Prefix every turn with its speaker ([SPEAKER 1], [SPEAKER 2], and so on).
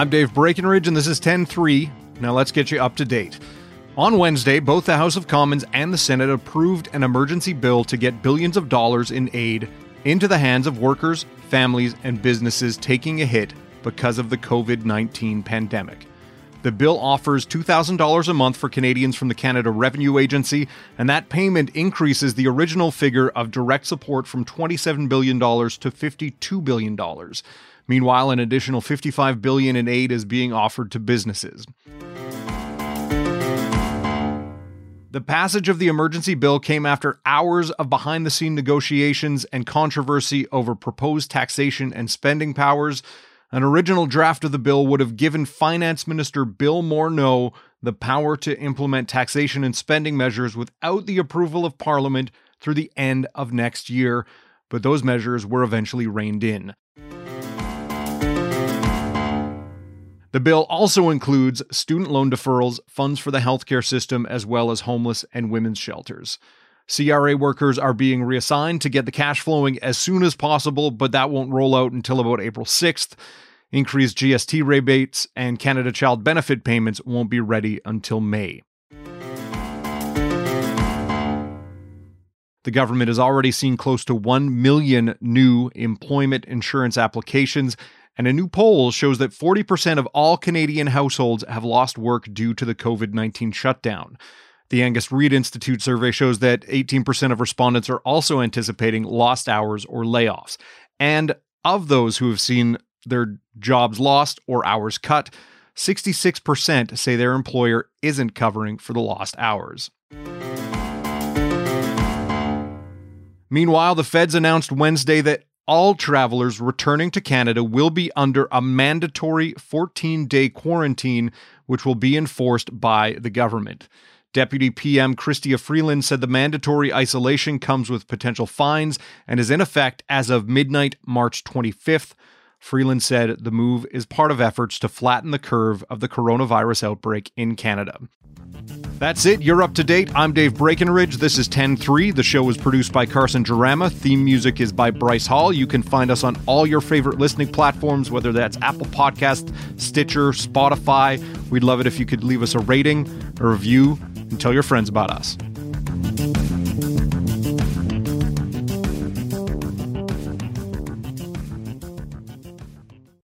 [SPEAKER 1] I'm Dave Breckenridge, and this is 10 3. Now let's get you up to date. On Wednesday, both the House of Commons and the Senate approved an emergency bill to get billions of dollars in aid into the hands of workers, families, and businesses taking a hit because of the COVID 19 pandemic. The bill offers $2,000 a month for Canadians from the Canada Revenue Agency, and that payment increases the original figure of direct support from $27 billion to $52 billion. Meanwhile, an additional 55 billion in aid is being offered to businesses. The passage of the emergency bill came after hours of behind the scene negotiations and controversy over proposed taxation and spending powers. An original draft of the bill would have given Finance Minister Bill Morneau the power to implement taxation and spending measures without the approval of Parliament through the end of next year, but those measures were eventually reined in. The bill also includes student loan deferrals, funds for the healthcare system, as well as homeless and women's shelters. CRA workers are being reassigned to get the cash flowing as soon as possible, but that won't roll out until about April 6th. Increased GST rebates and Canada Child Benefit payments won't be ready until May. The government has already seen close to 1 million new employment insurance applications and a new poll shows that 40% of all Canadian households have lost work due to the COVID 19 shutdown. The Angus Reid Institute survey shows that 18% of respondents are also anticipating lost hours or layoffs. And of those who have seen their jobs lost or hours cut, 66% say their employer isn't covering for the lost hours. Meanwhile, the feds announced Wednesday that all travelers returning to Canada will be under a mandatory 14 day quarantine, which will be enforced by the government. Deputy PM Chrystia Freeland said the mandatory isolation comes with potential fines and is in effect as of midnight, March 25th. Freeland said the move is part of efforts to flatten the curve of the coronavirus outbreak in Canada. That's it. You're up to date. I'm Dave Breckenridge. This is 10-3. The show was produced by Carson Jarama. Theme music is by Bryce Hall. You can find us on all your favorite listening platforms, whether that's Apple Podcast, Stitcher, Spotify. We'd love it if you could leave us a rating, a review, and tell your friends about us.